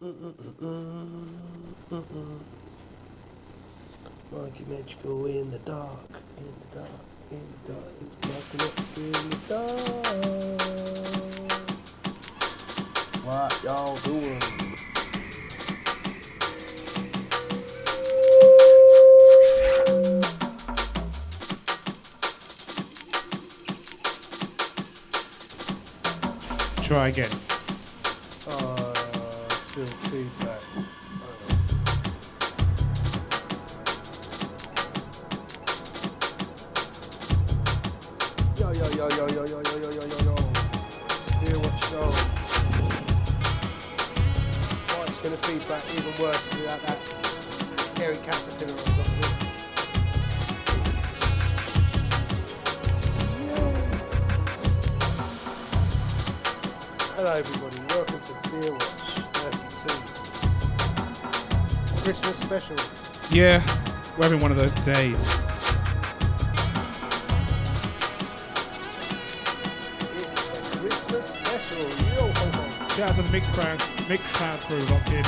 Monkey magical in the dark, in the dark, in the dark. It's marking up in the dark. What y'all doing? Try again. Still feedback. Yo, yo, yo, yo, yo, yo, yo, yo, yo, yo, yo. Hear what show. Oh, it's gonna feedback even worse without that hairy caterpillar or something. Hello everybody, welcome to Beer Watch Christmas special. Yeah, we're having one of those days. It's a Christmas special. Yo ho ho. Shout out to the Mixcloud, Mix Cloud crew locked in.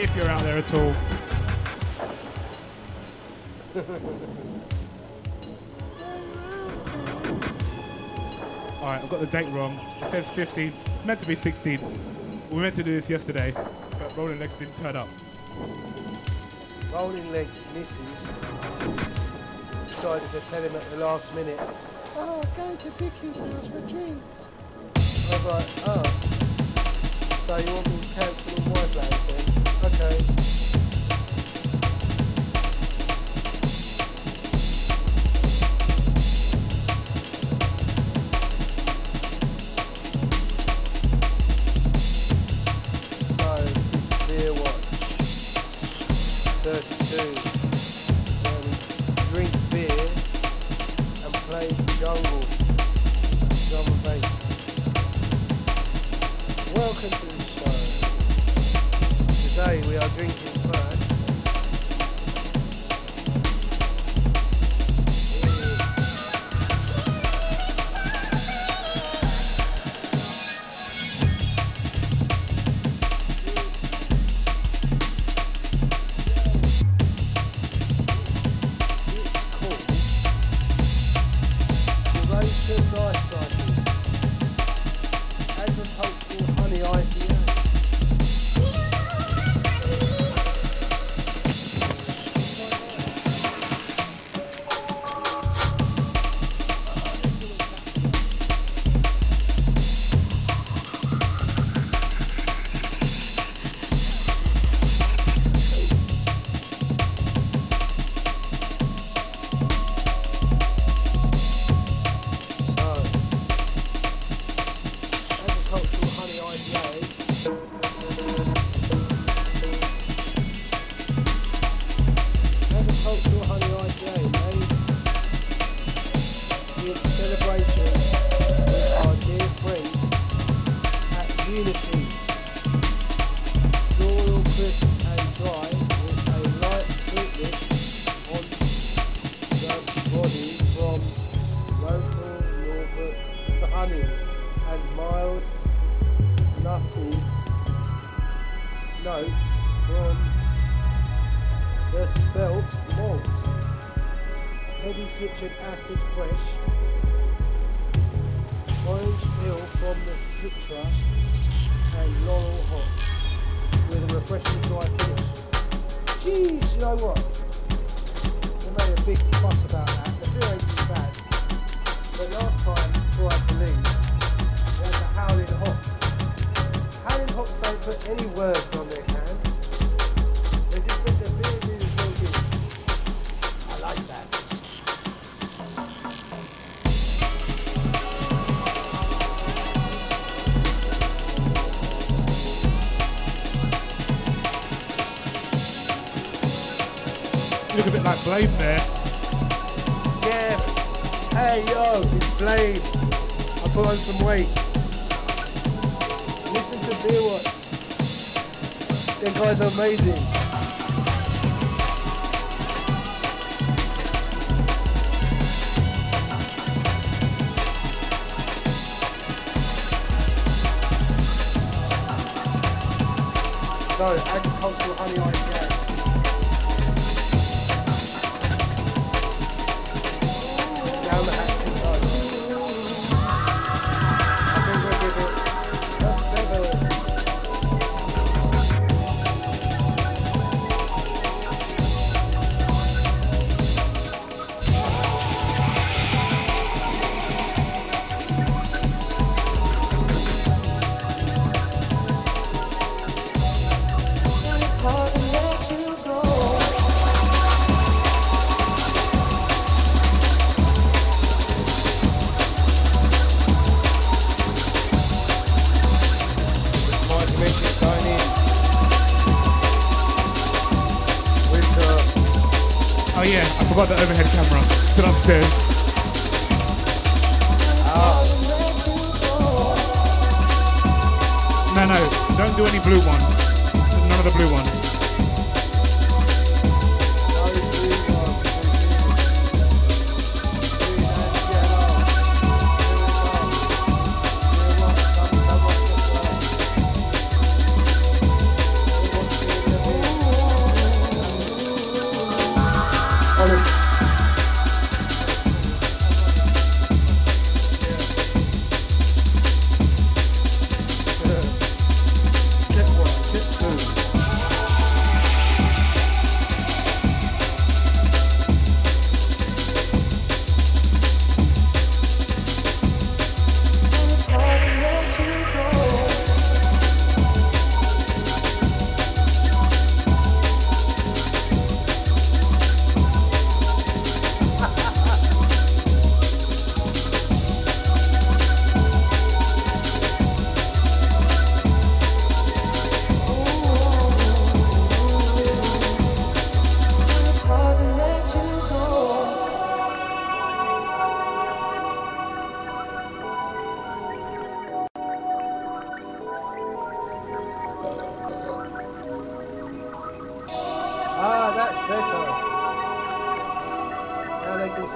If you're out there at all. Alright, I've got the date wrong. It says 15. It's meant to be 16. We meant to do this yesterday, but Rolling Legs didn't turn up. Rolling legs misses. Decided to tell him at the last minute. Oh, going to Vicky's house for drinks. I was like, oh. So you want me to cancel all my plans then? Okay. Honey and mild nutty notes from the spelt malt. Heavy citric acid fresh. Orange peel from the citra and Loral hop with a refreshing dry finish. Jeez, you know what? They made a big fuss about that. The beer ain't bad. But last time, before I had to leave, we had Howling. Howling Hops don't put any words on their can. They just put the beer is so. I like that. You look a bit like Blade there. Yeah. Hey yo, it's Blade put on some weight. Listen to Beerwatch. That guy's are amazing. No, I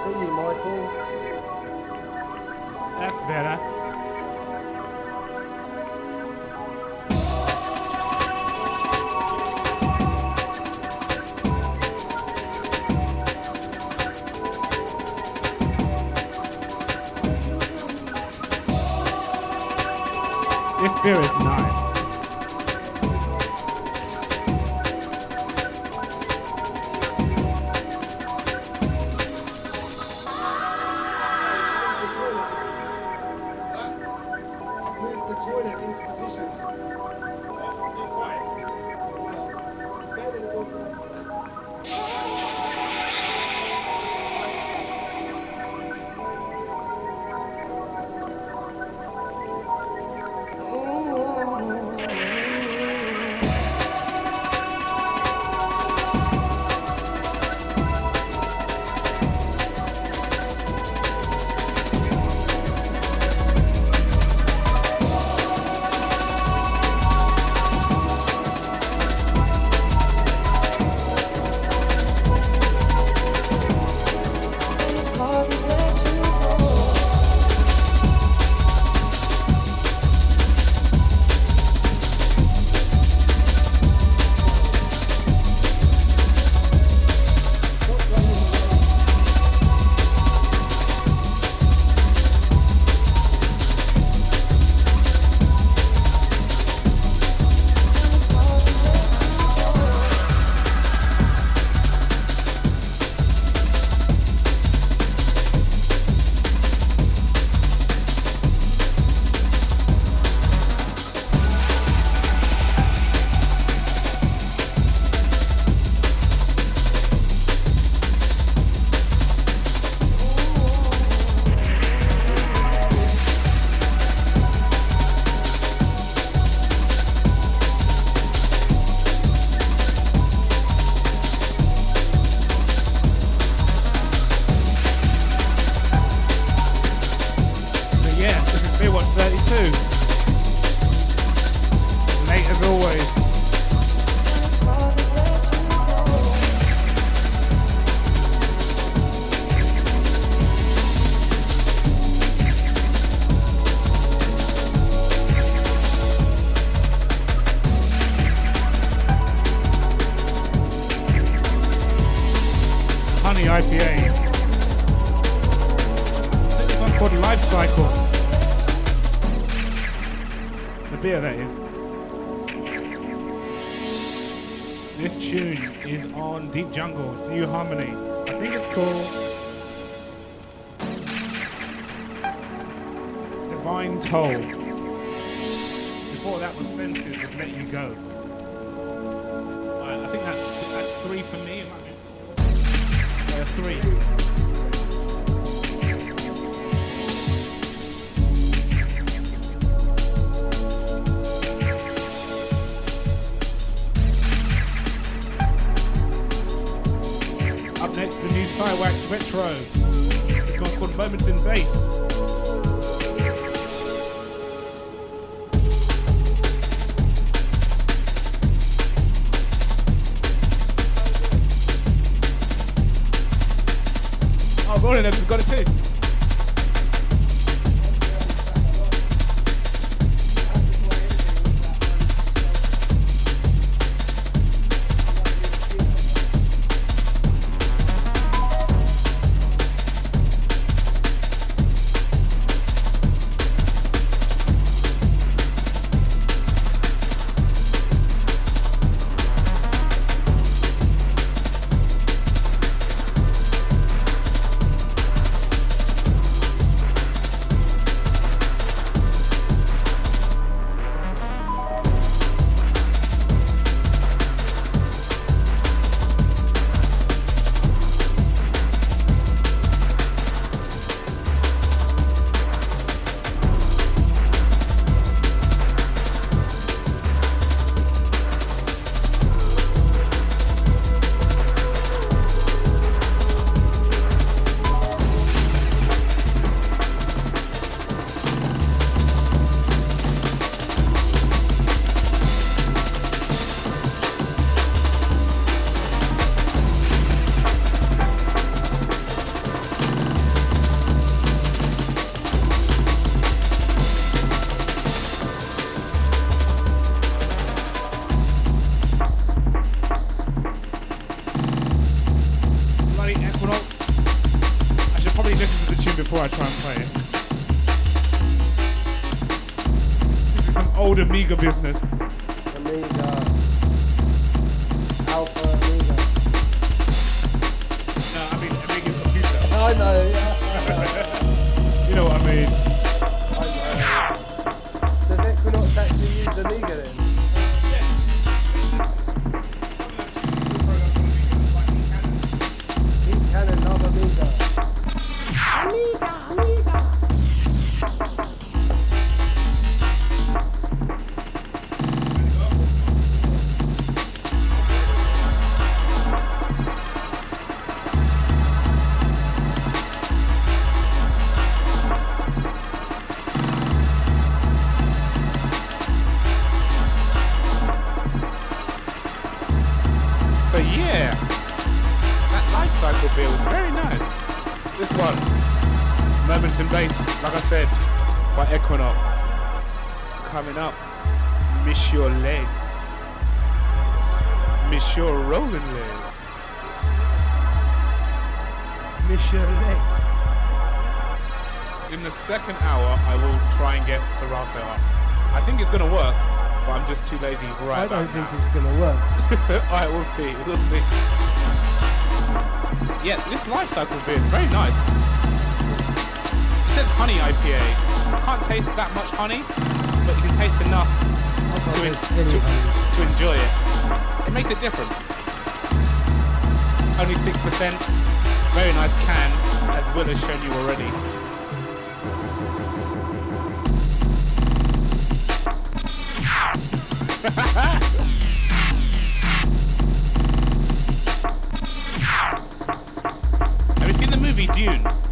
see you, Michael. That's better. Cywax Retro. It's called Moments in Bass. Oh, Roland has got it too. Second hour, I will try and get Serato up. I think it's gonna work, but I'm just too lazy right I don't think now. it's gonna work. Alright, we'll see. We'll see. Yeah, this life cycle beer is very nice. It says honey IPA. Can't taste that much honey, but you can taste enough to, en- to, to enjoy it. It makes it different. Only 6%. Very nice can, as Will has shown you already. Dune?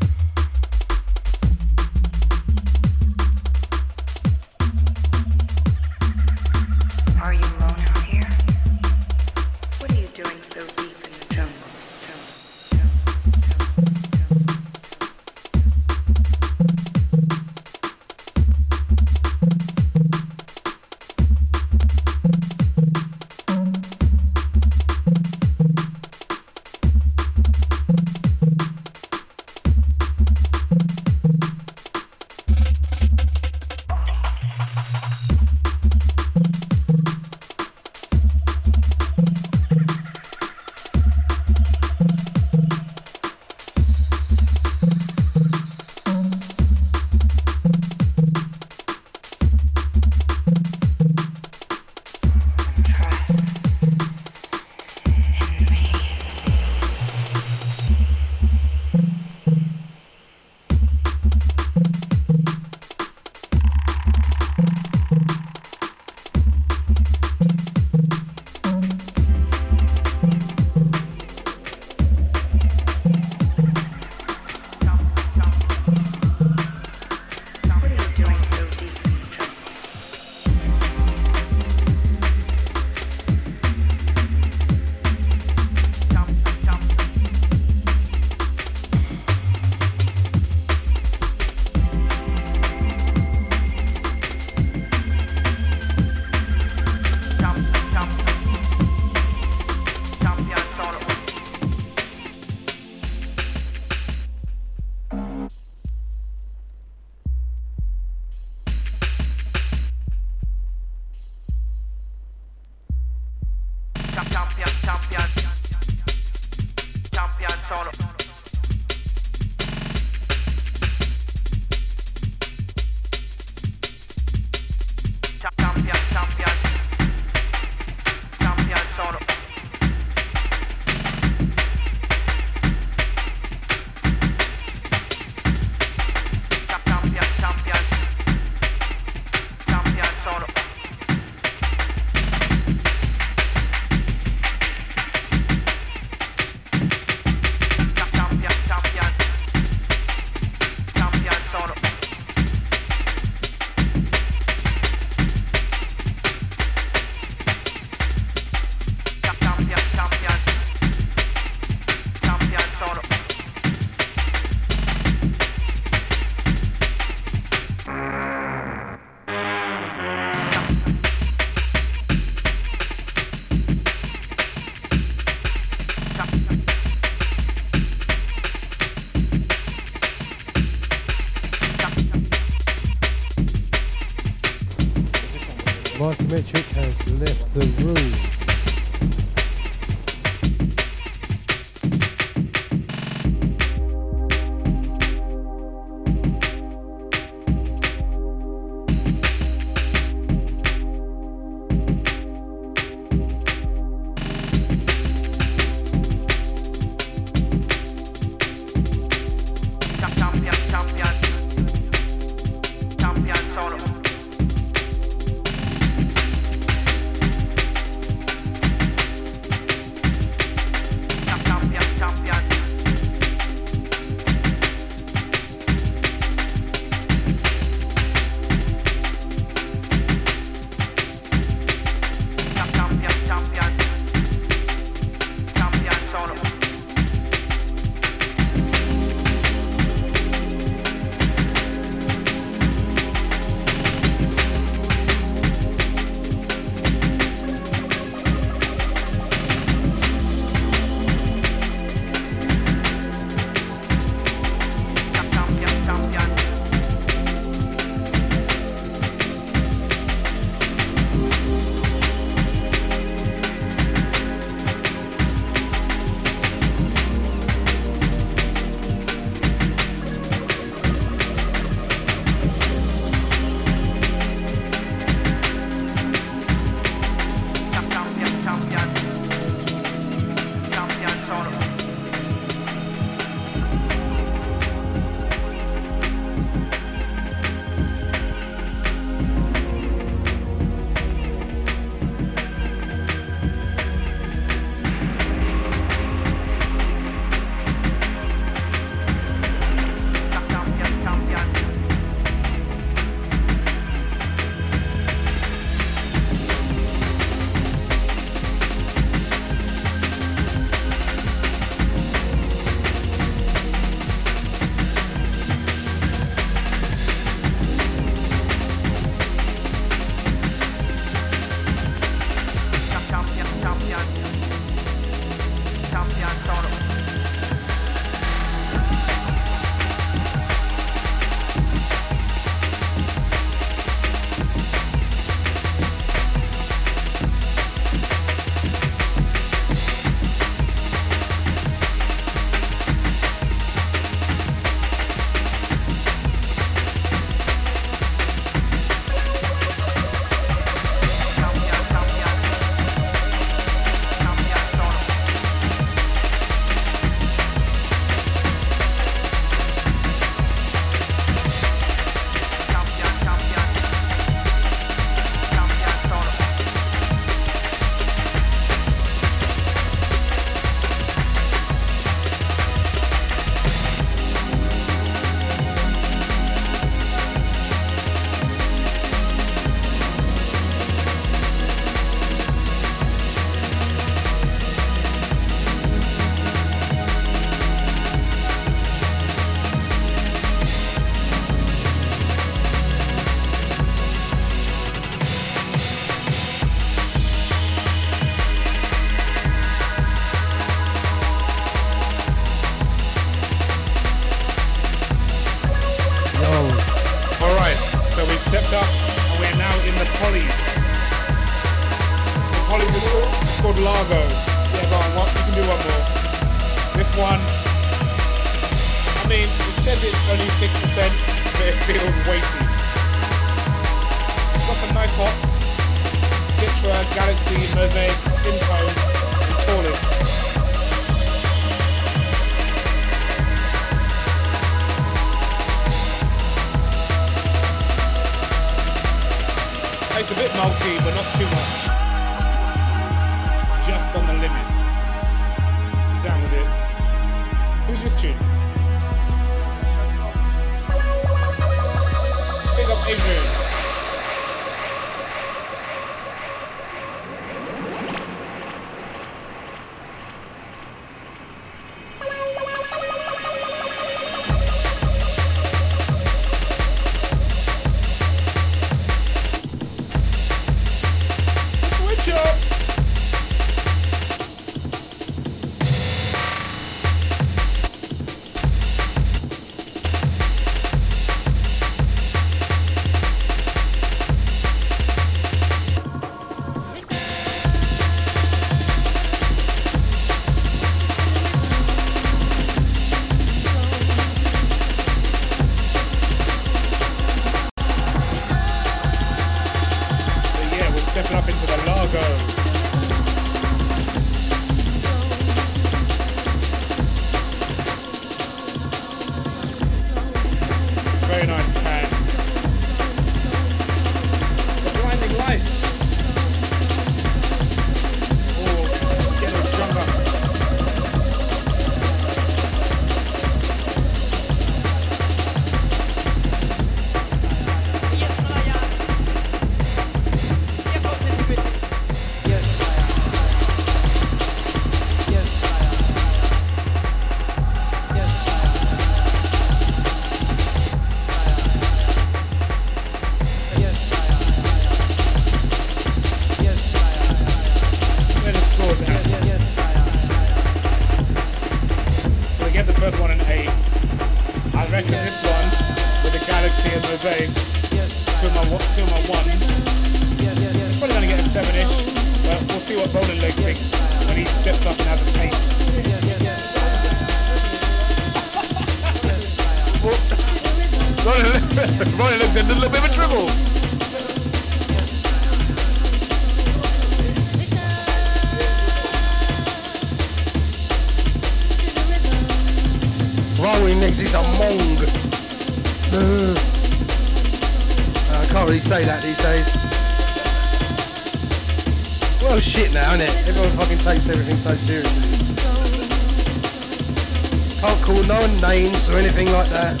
Like that.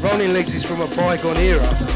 Rolling Legs is from a bygone era.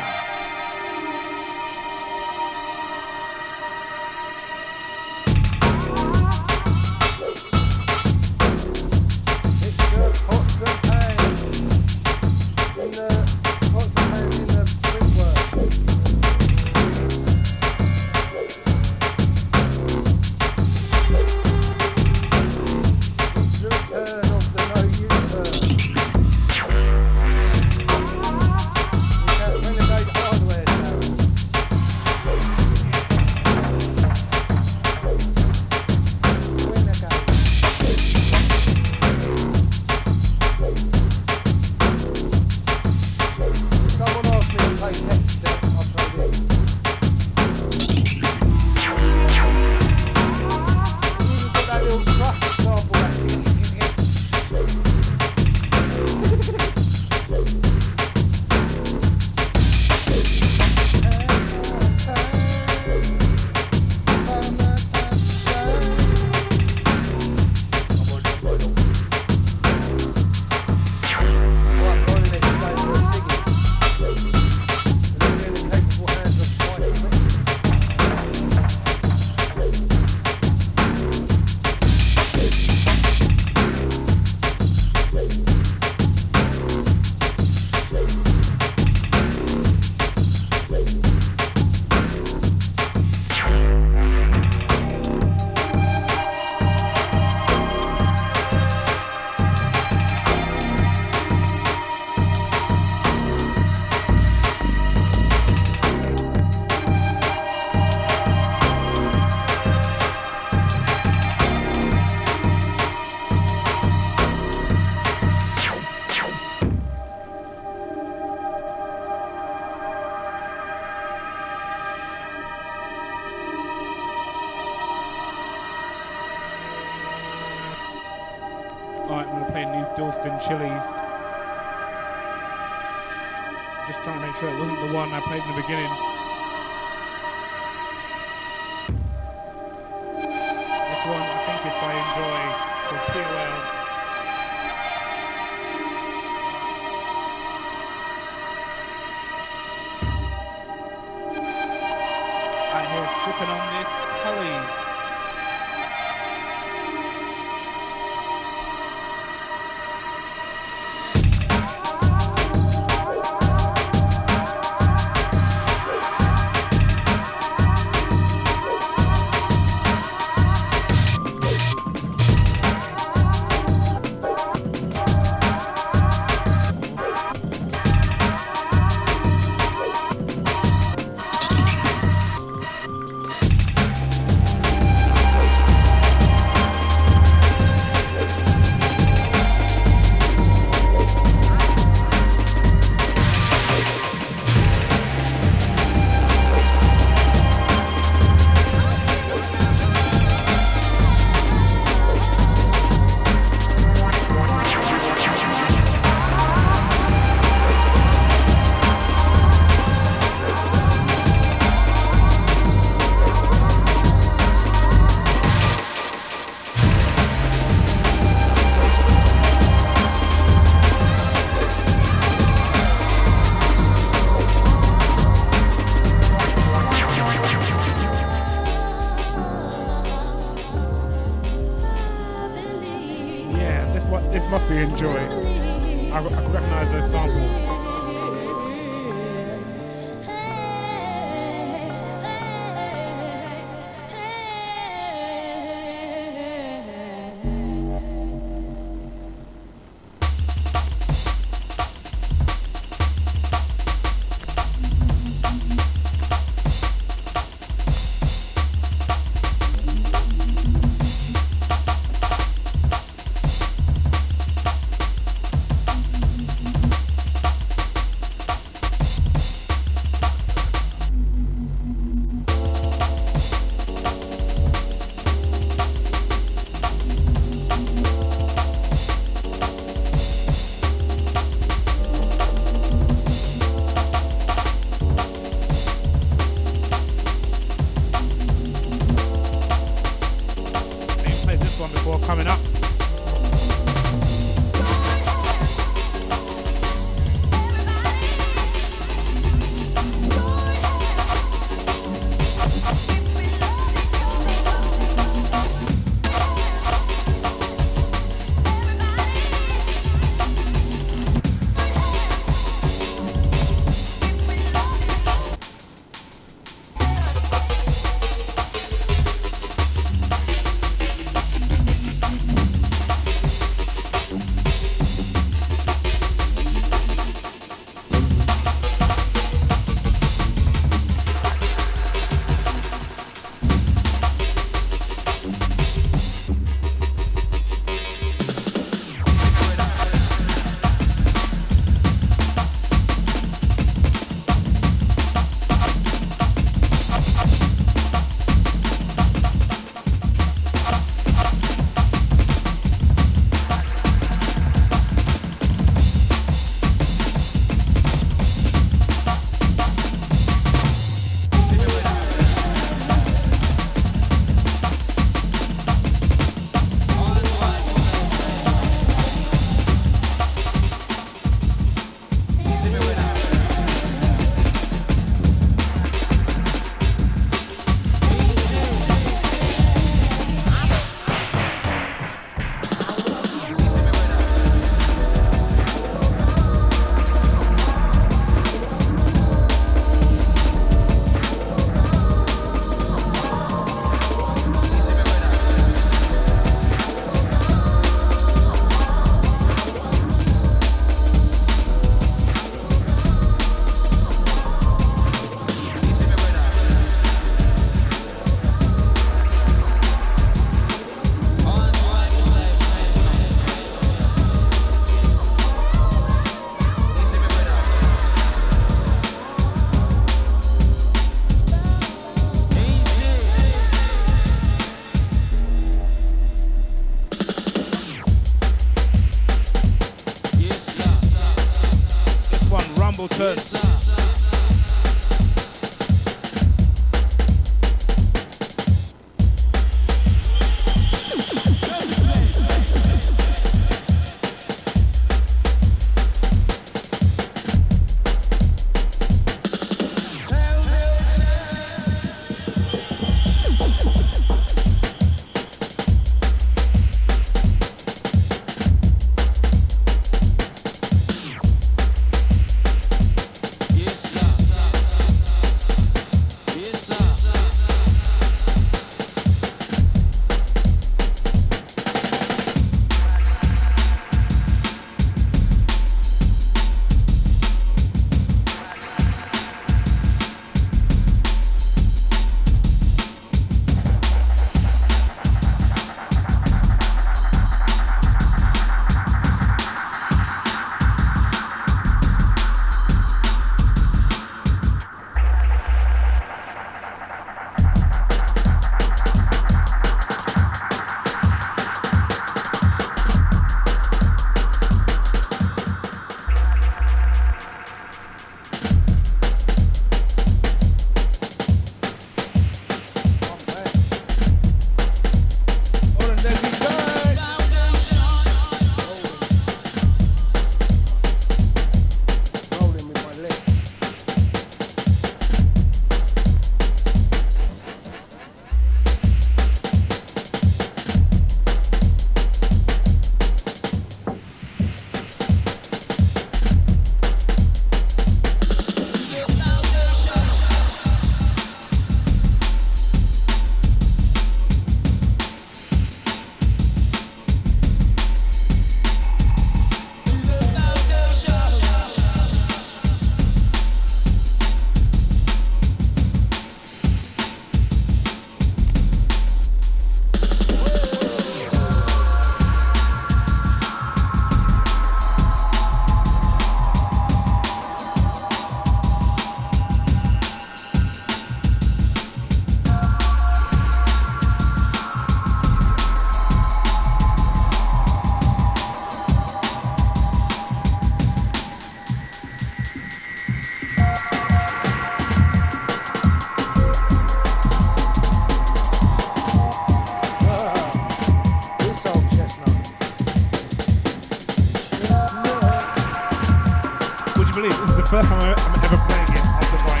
This is the first time I'm ever playing it the.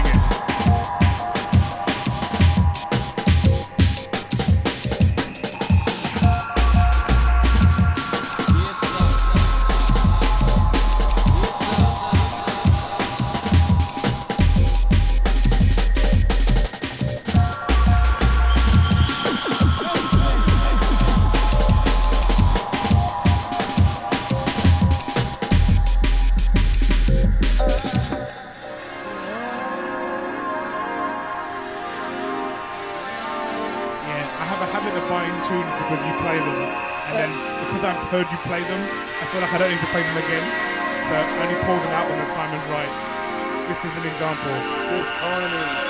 example. Good timing.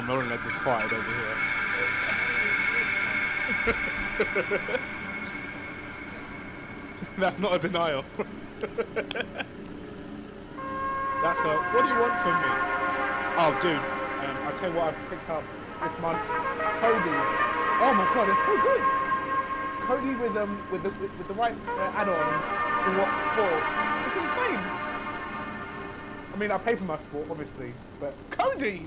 John Molinets is farted over here. That's not a denial. That's a, what do you want from me? Oh, dude, um, I'll tell you what I've picked up this month. Kodi. Oh my god, it's so good. Kodi with um with the with, with the right uh, add-ons to what sport? It's insane. I mean, I pay for my sport, obviously, but Kodi.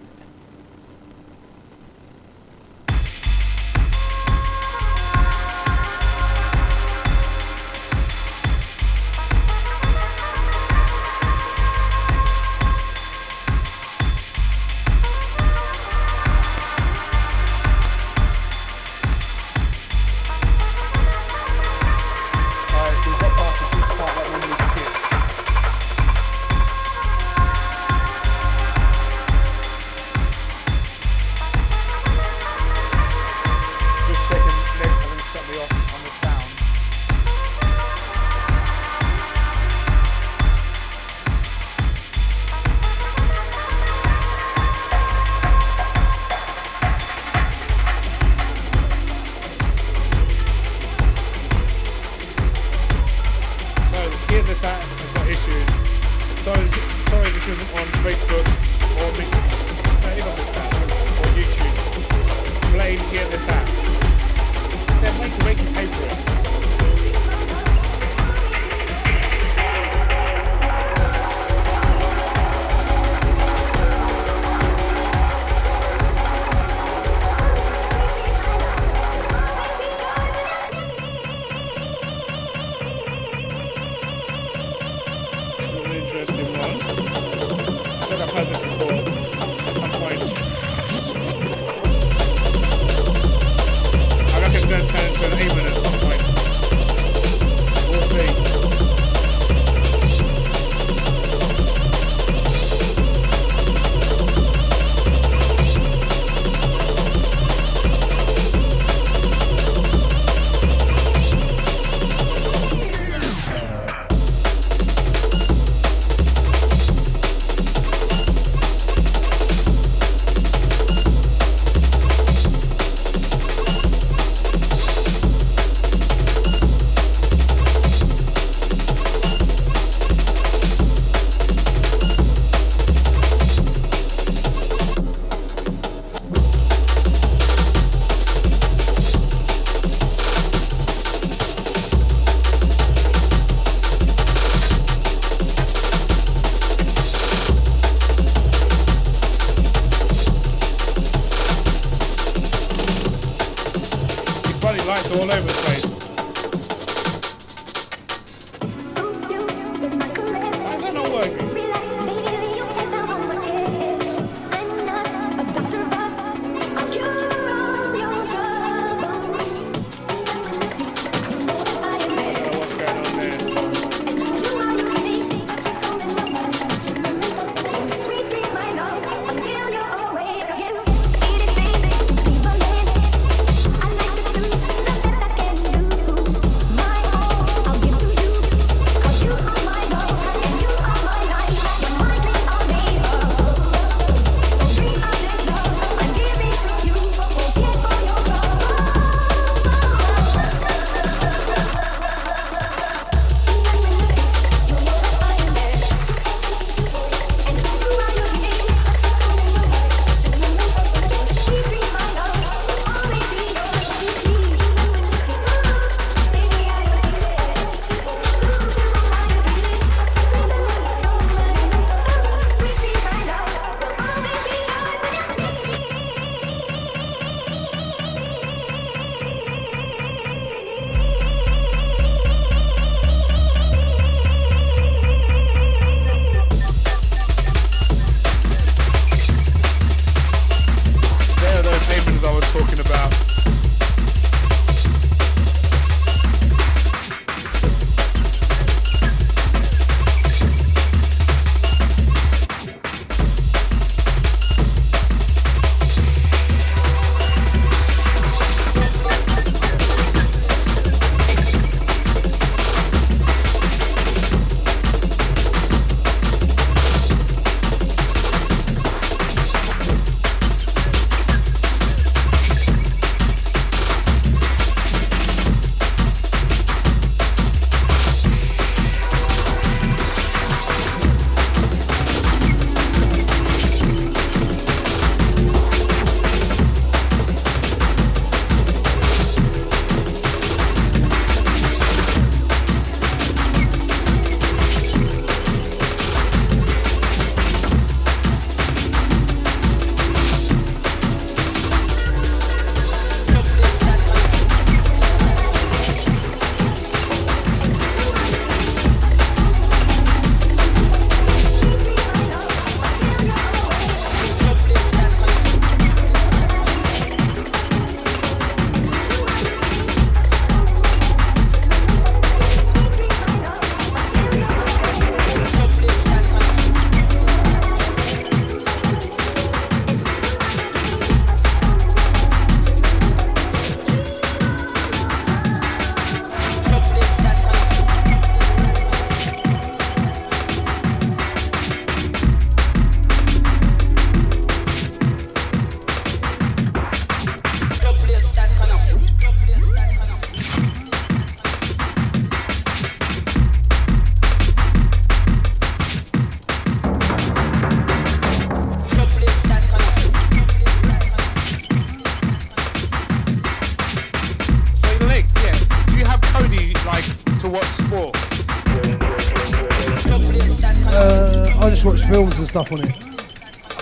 stuff on it.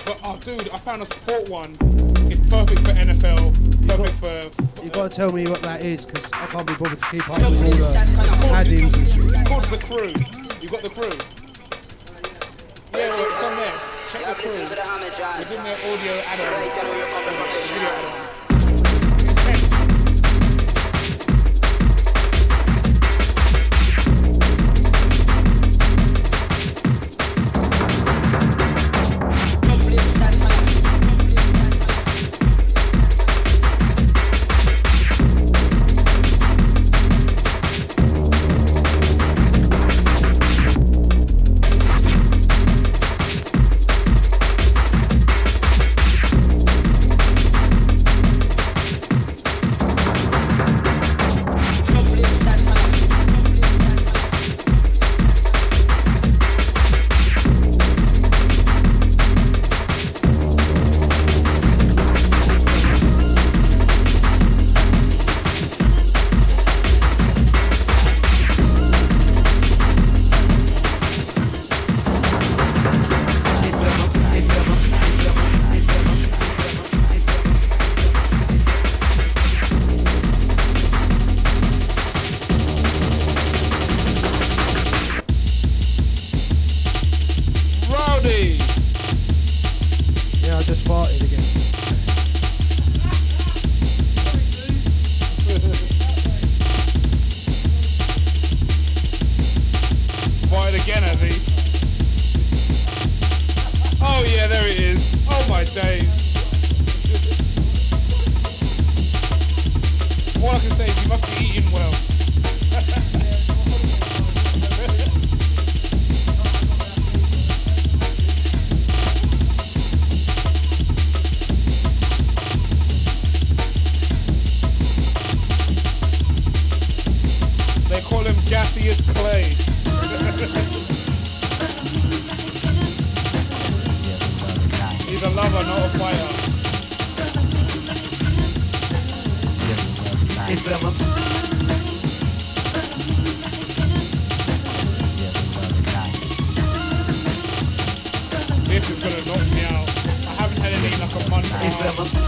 But oh, dude, I found a sport one. It's perfect for NFL. Perfect you got, for. Uh, got to tell me what that is because I can't be bothered to keep up with all see it. He's a lover, not a fighter. This is gonna knock me out. I haven't had any like a month.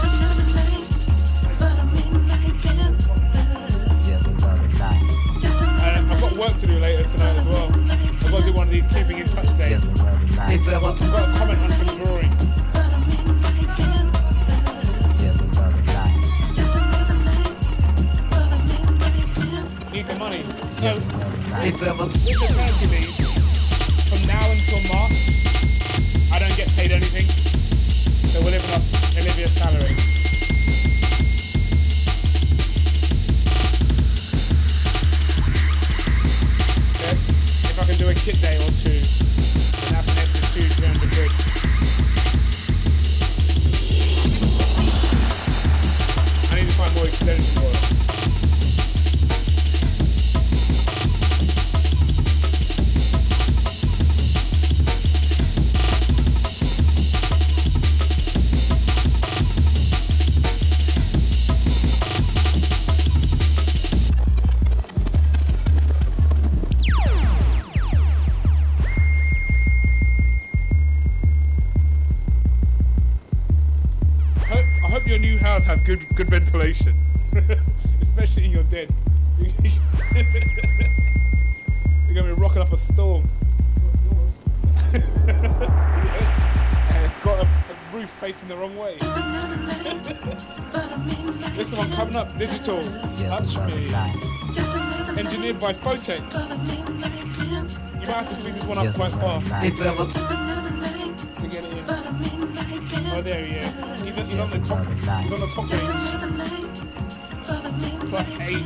Aí,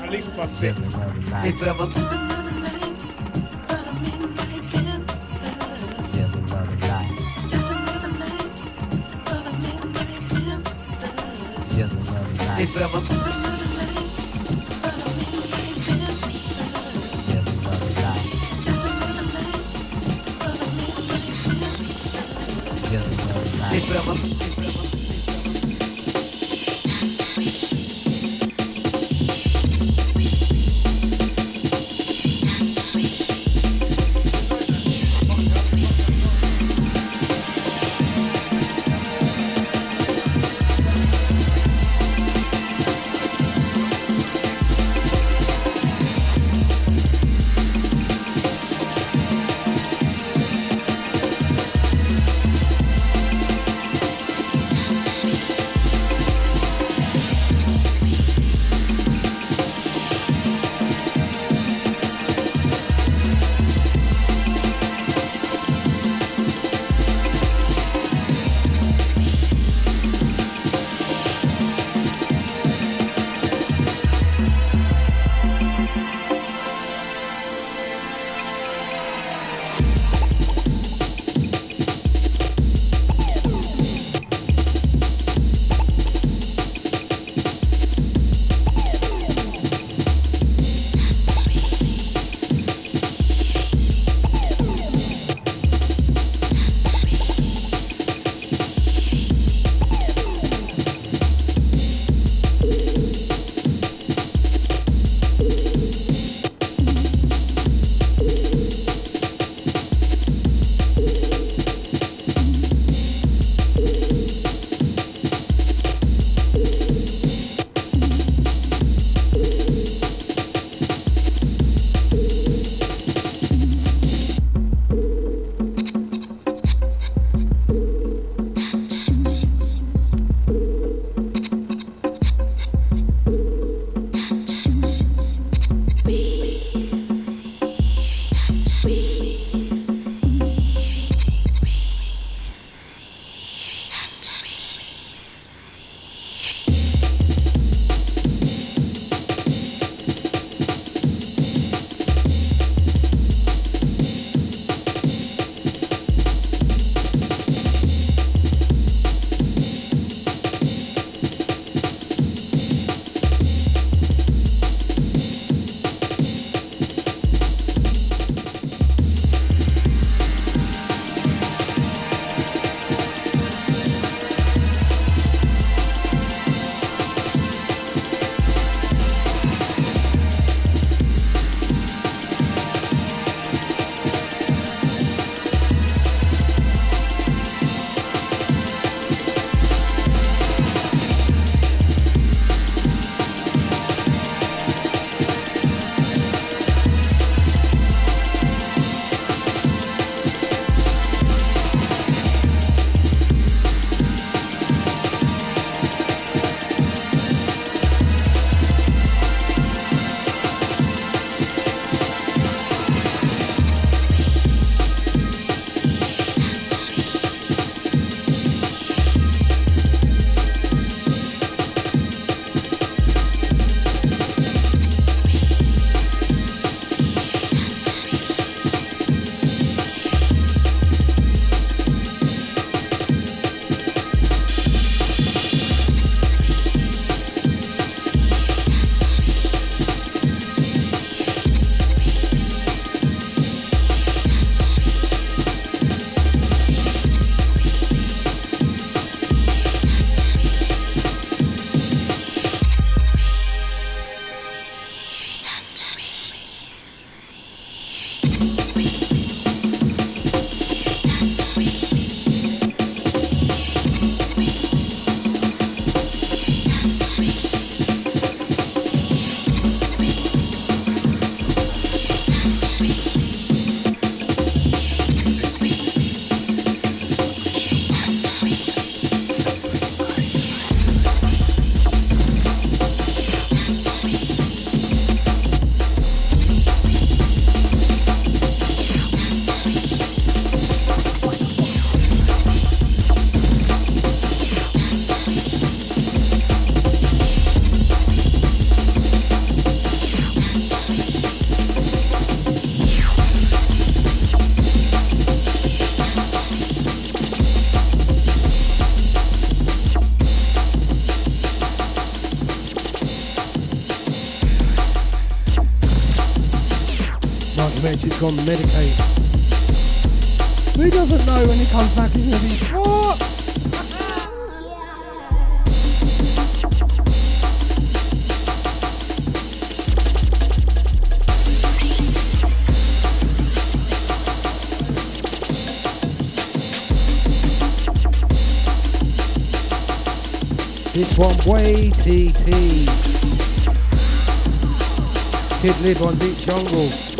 ali que eu passei. Bye. gone medicate. Who doesn't know when he comes back he's gonna be what? This one way TT. Kid live on Deep Jungle.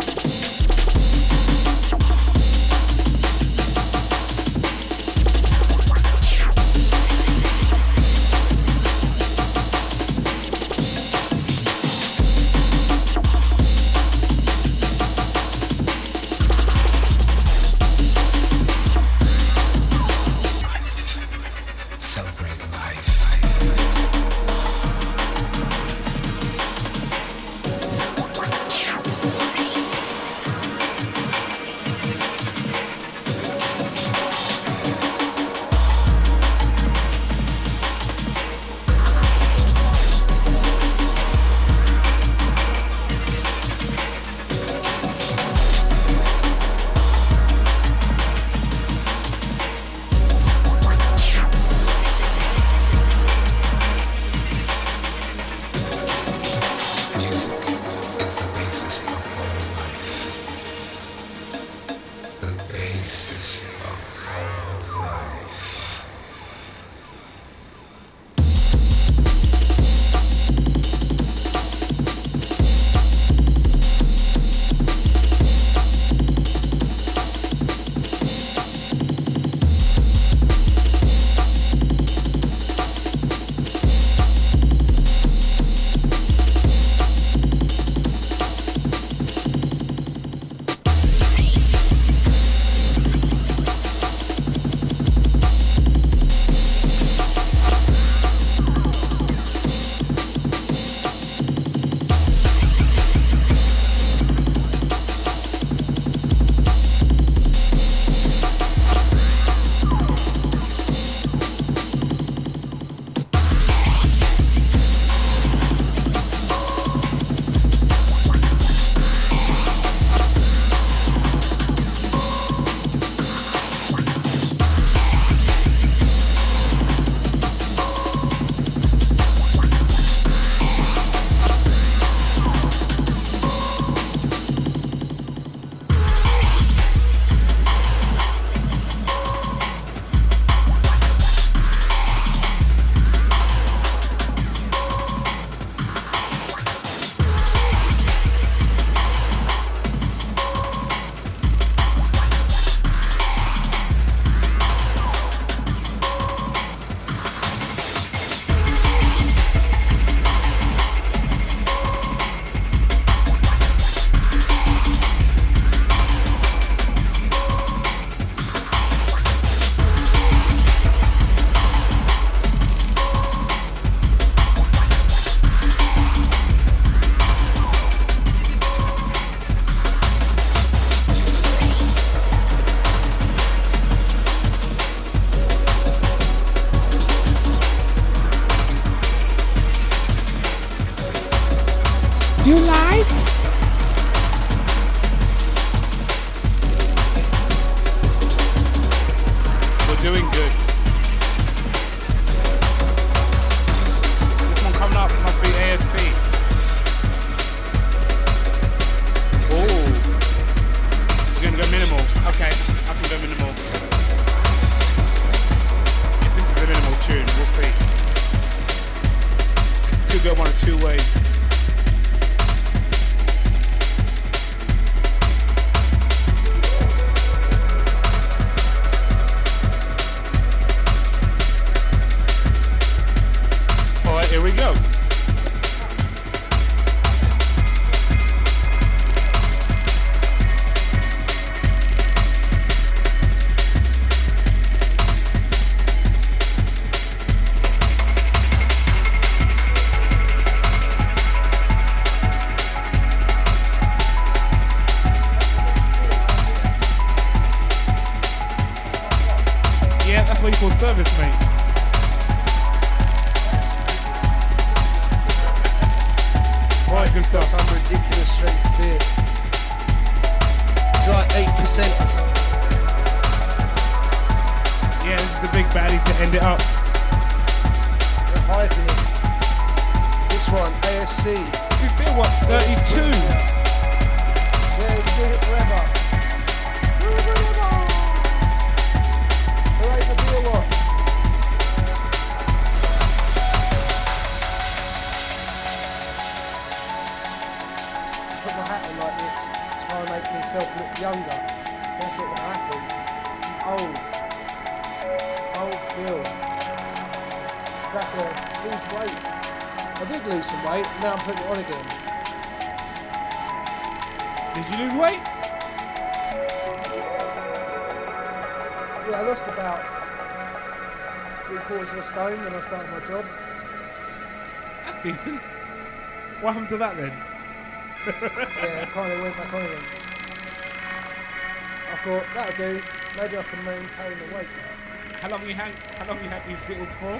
Had for?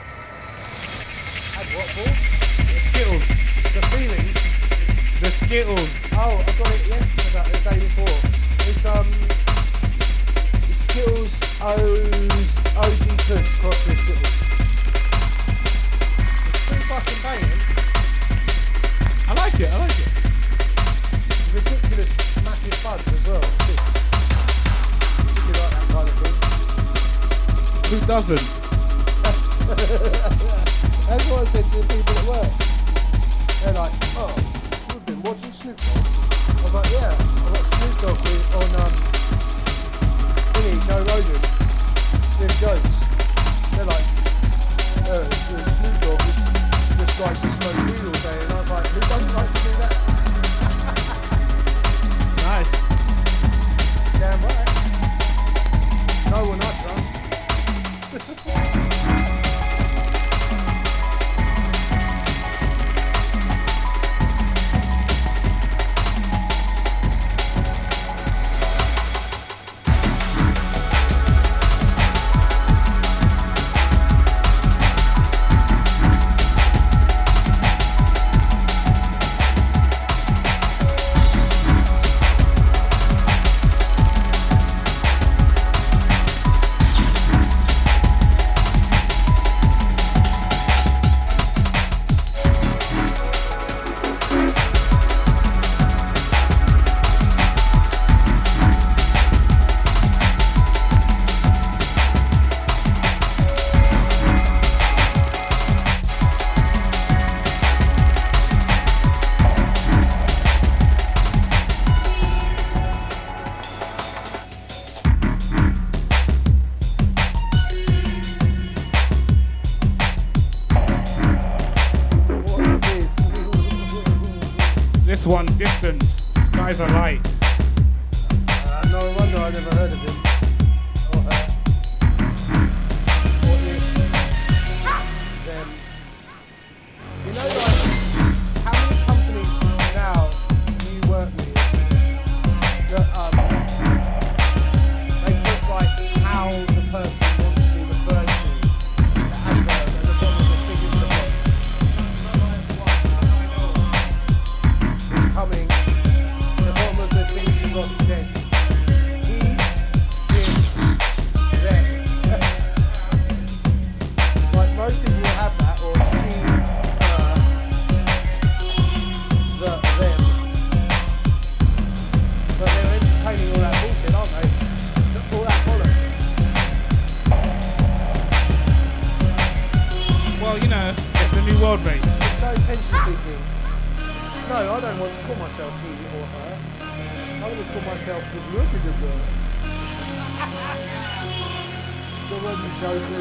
What So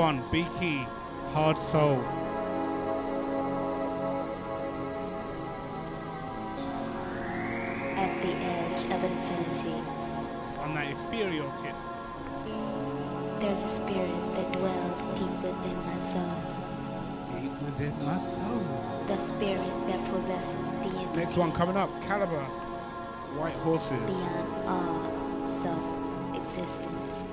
one, beaky, Hard Soul. At the edge of infinity. On that ethereal tip. There's a spirit that dwells deep within my soul. Deep within my soul. The spirit that possesses the entity. Next one coming up, Calibre. White horses. Beyond all self-existence.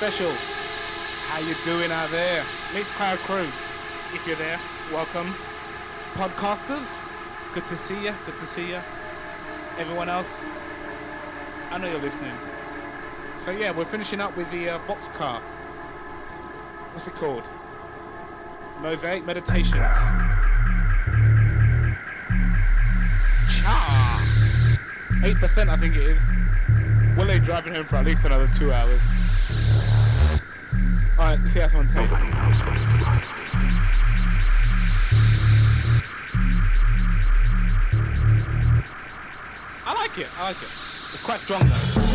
special. How you doing out there? Mixcloud Crew. If you're there, welcome. Podcasters, good to see you. Good to see you. Everyone else, I know you're listening. So yeah, we're finishing up with the uh, box car. What's it called? Mosaic Meditations. Cha! 8% I think it is. Will they driving home for at least another two hours on see how on tape. I like it. I like it. It's quite strong though.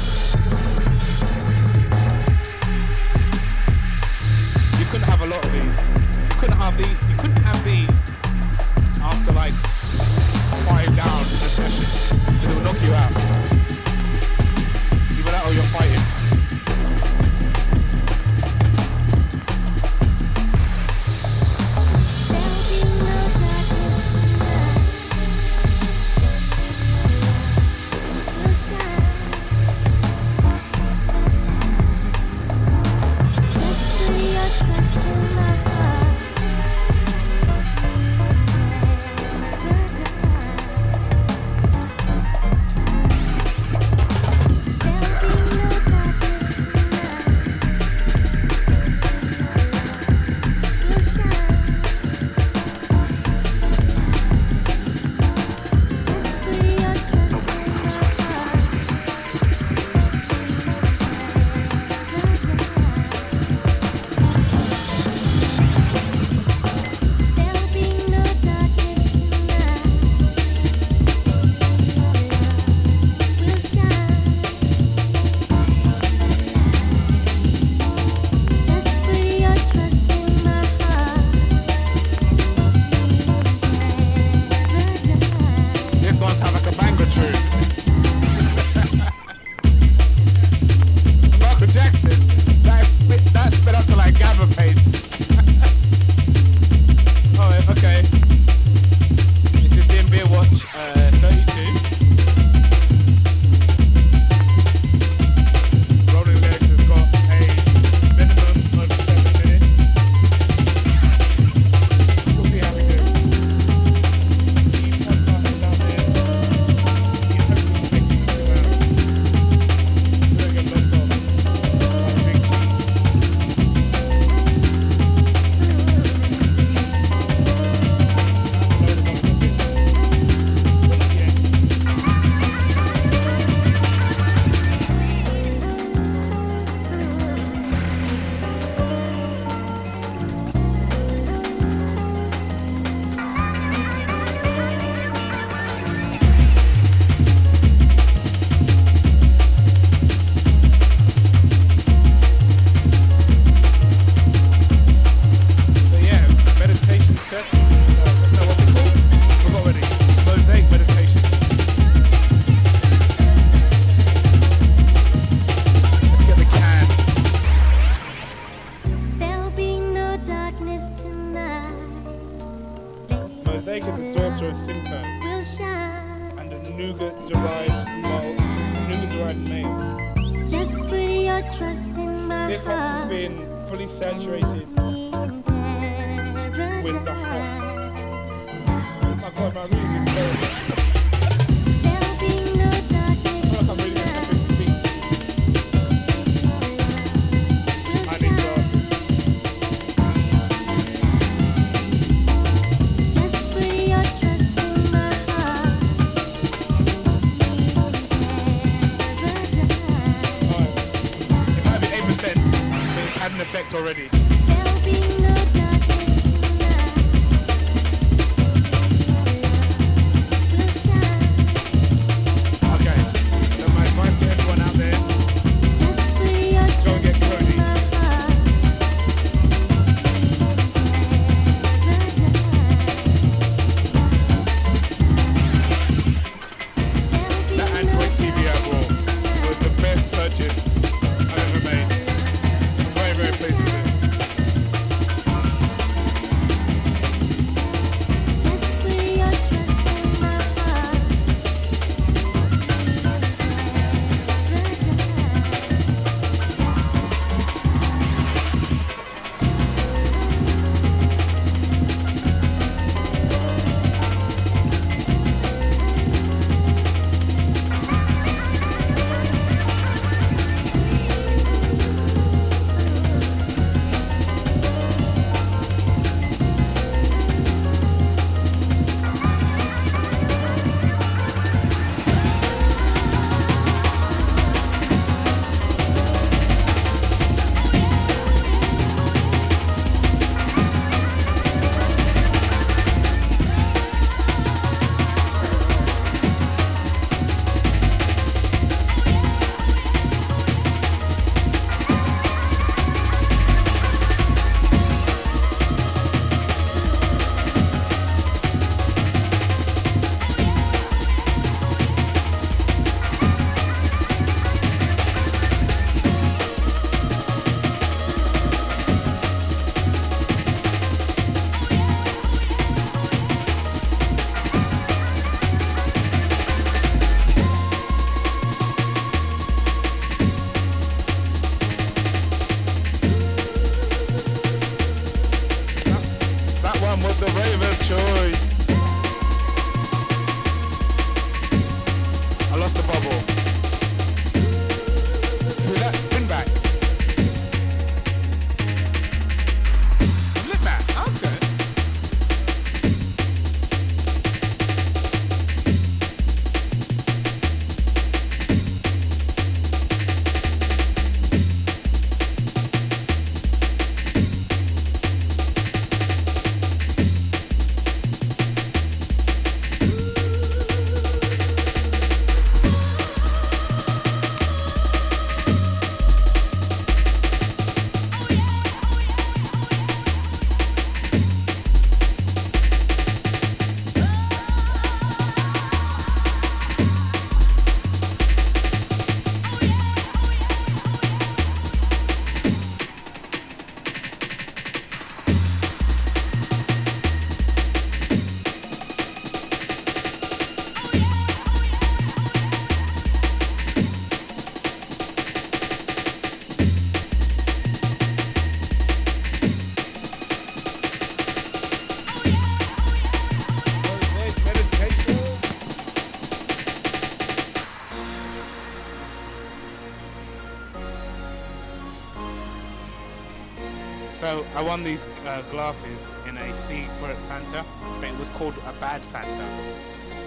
Won these uh, glasses in a Secret Santa, but it was called a Bad Santa.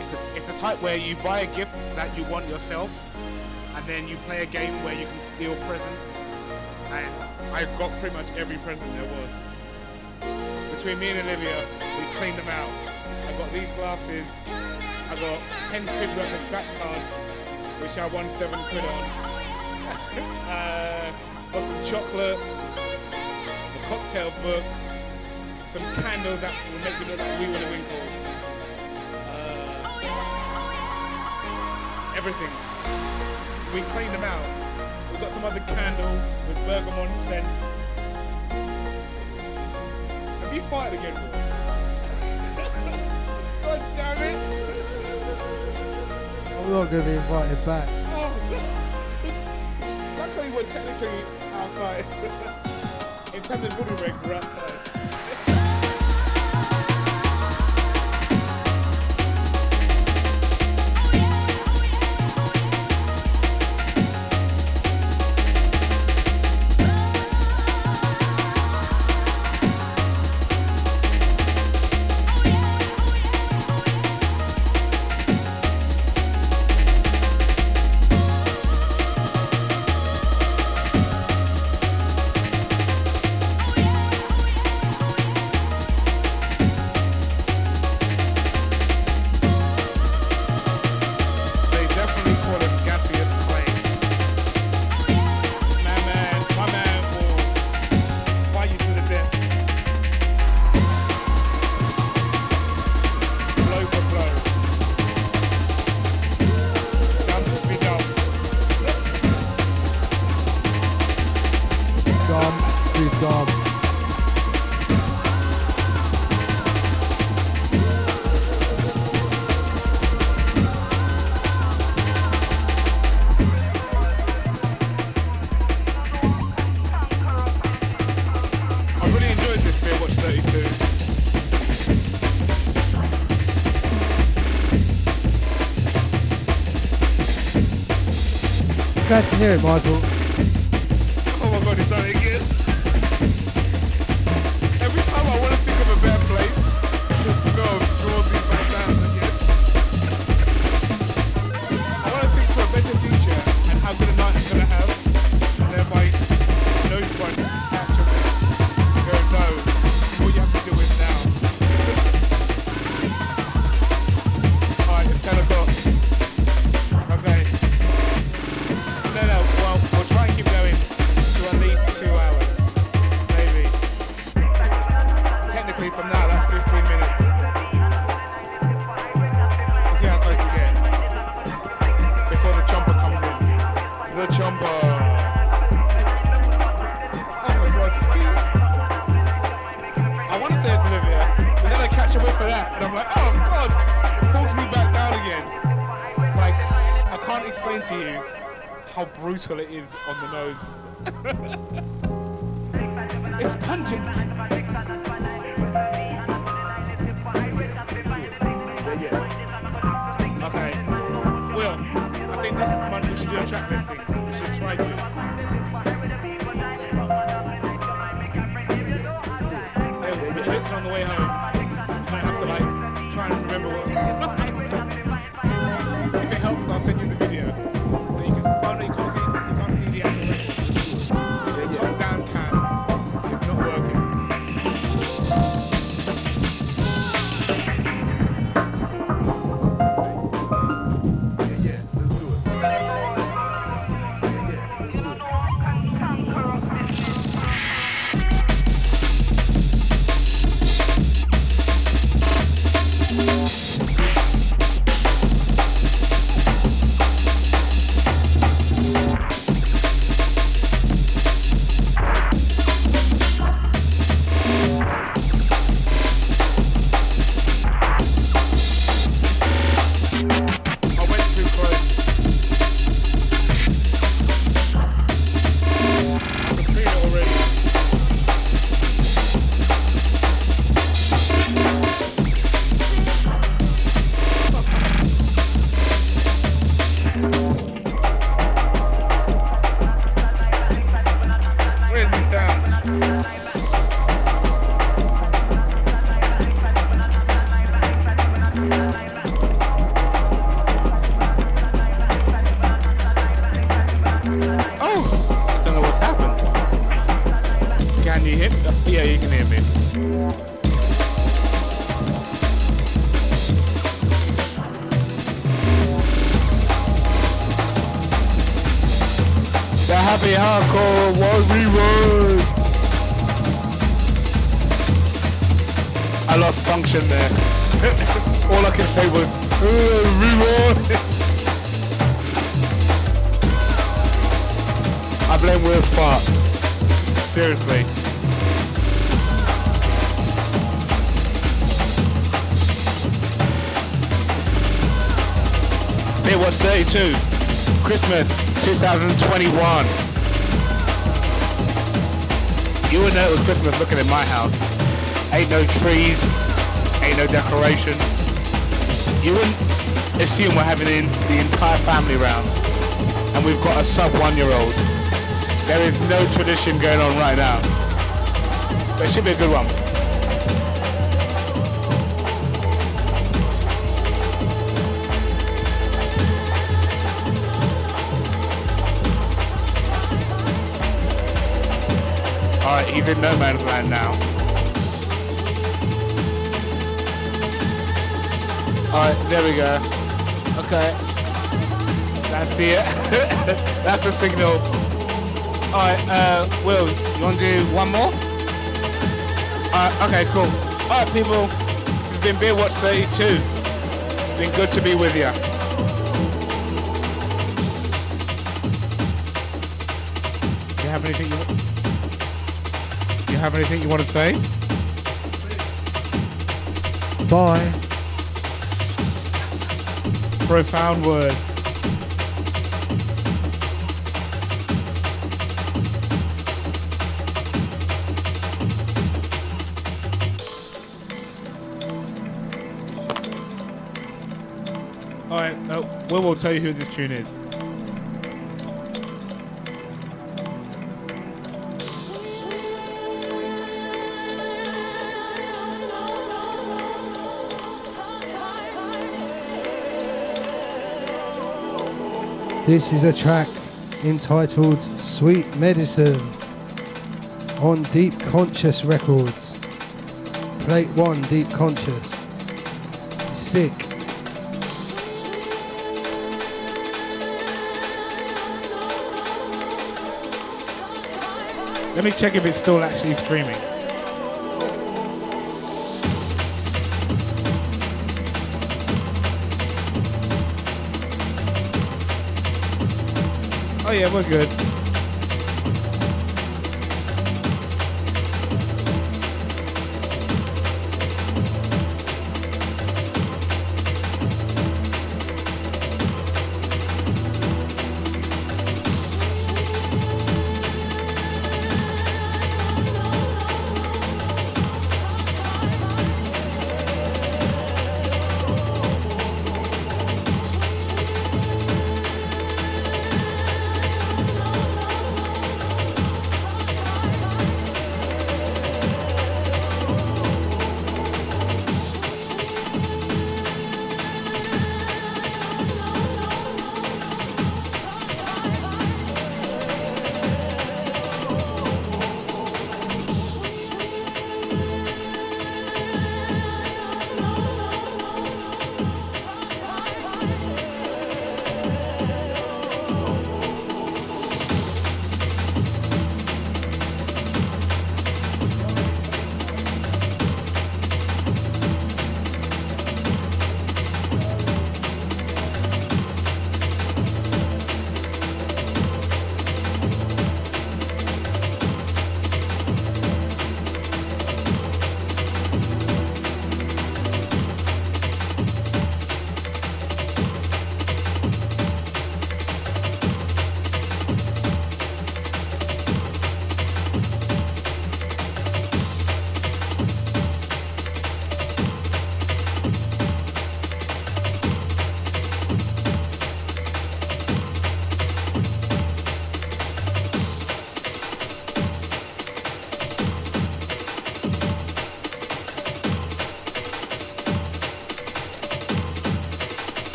It's the, it's the type where you buy a gift that you want yourself, and then you play a game where you can steal presents. And I got pretty much every present there was. Between me and Olivia, we cleaned them out. I got these glasses. I got 10 quid worth of scratch cards, which I won 7 quid on. uh, got some chocolate, cocktail book, some candles that will make you look like we want to winkle. Uh, everything. We cleaned them out. We've got some other candle with bergamot scents. Have you farted again, bro? God damn it! I'm not going to be invited back. Oh, God. Luckily, we're technically outside. In terms of voodoo reg, we're outside. Glad to how brutal it is on the nose. Hardcore was reward. I lost function there. All I could say was uh. I blame Will Sparks. Seriously. It was 32. Christmas 2021. You would know it was Christmas looking at my house. Ain't no trees, ain't no decoration. You wouldn't assume we're having in the entire family round. And we've got a sub one year old. There is no tradition going on right now. But it should be a good one. He's in no man's land now. Alright, there we go. Okay. That's the that's the signal. Alright, uh Will, you wanna do one more? Alright, okay, cool. Alright people, this has been Beer Watch 32. It's been good to be with you have anything you want to say? Bye. Profound word. Alright, uh, Will will tell you who this tune is. This is a track entitled Sweet Medicine on Deep Conscious Records. Plate 1 Deep Conscious. Sick. Let me check if it's still actually streaming. Oh, yeah, we're good.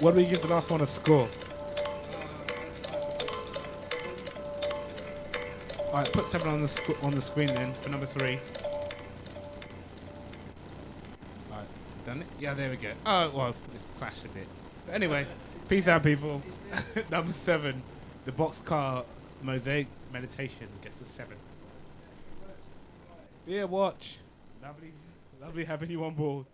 What do, we give the last one a score? All right, put seven on the sc- on the screen then for number three. All right, done it. Yeah, there we go. Oh well, it's clashed a bit. But anyway, peace out, people. number seven, the boxcar mosaic meditation gets a seven. Yeah, watch. Lovely, lovely having you on board.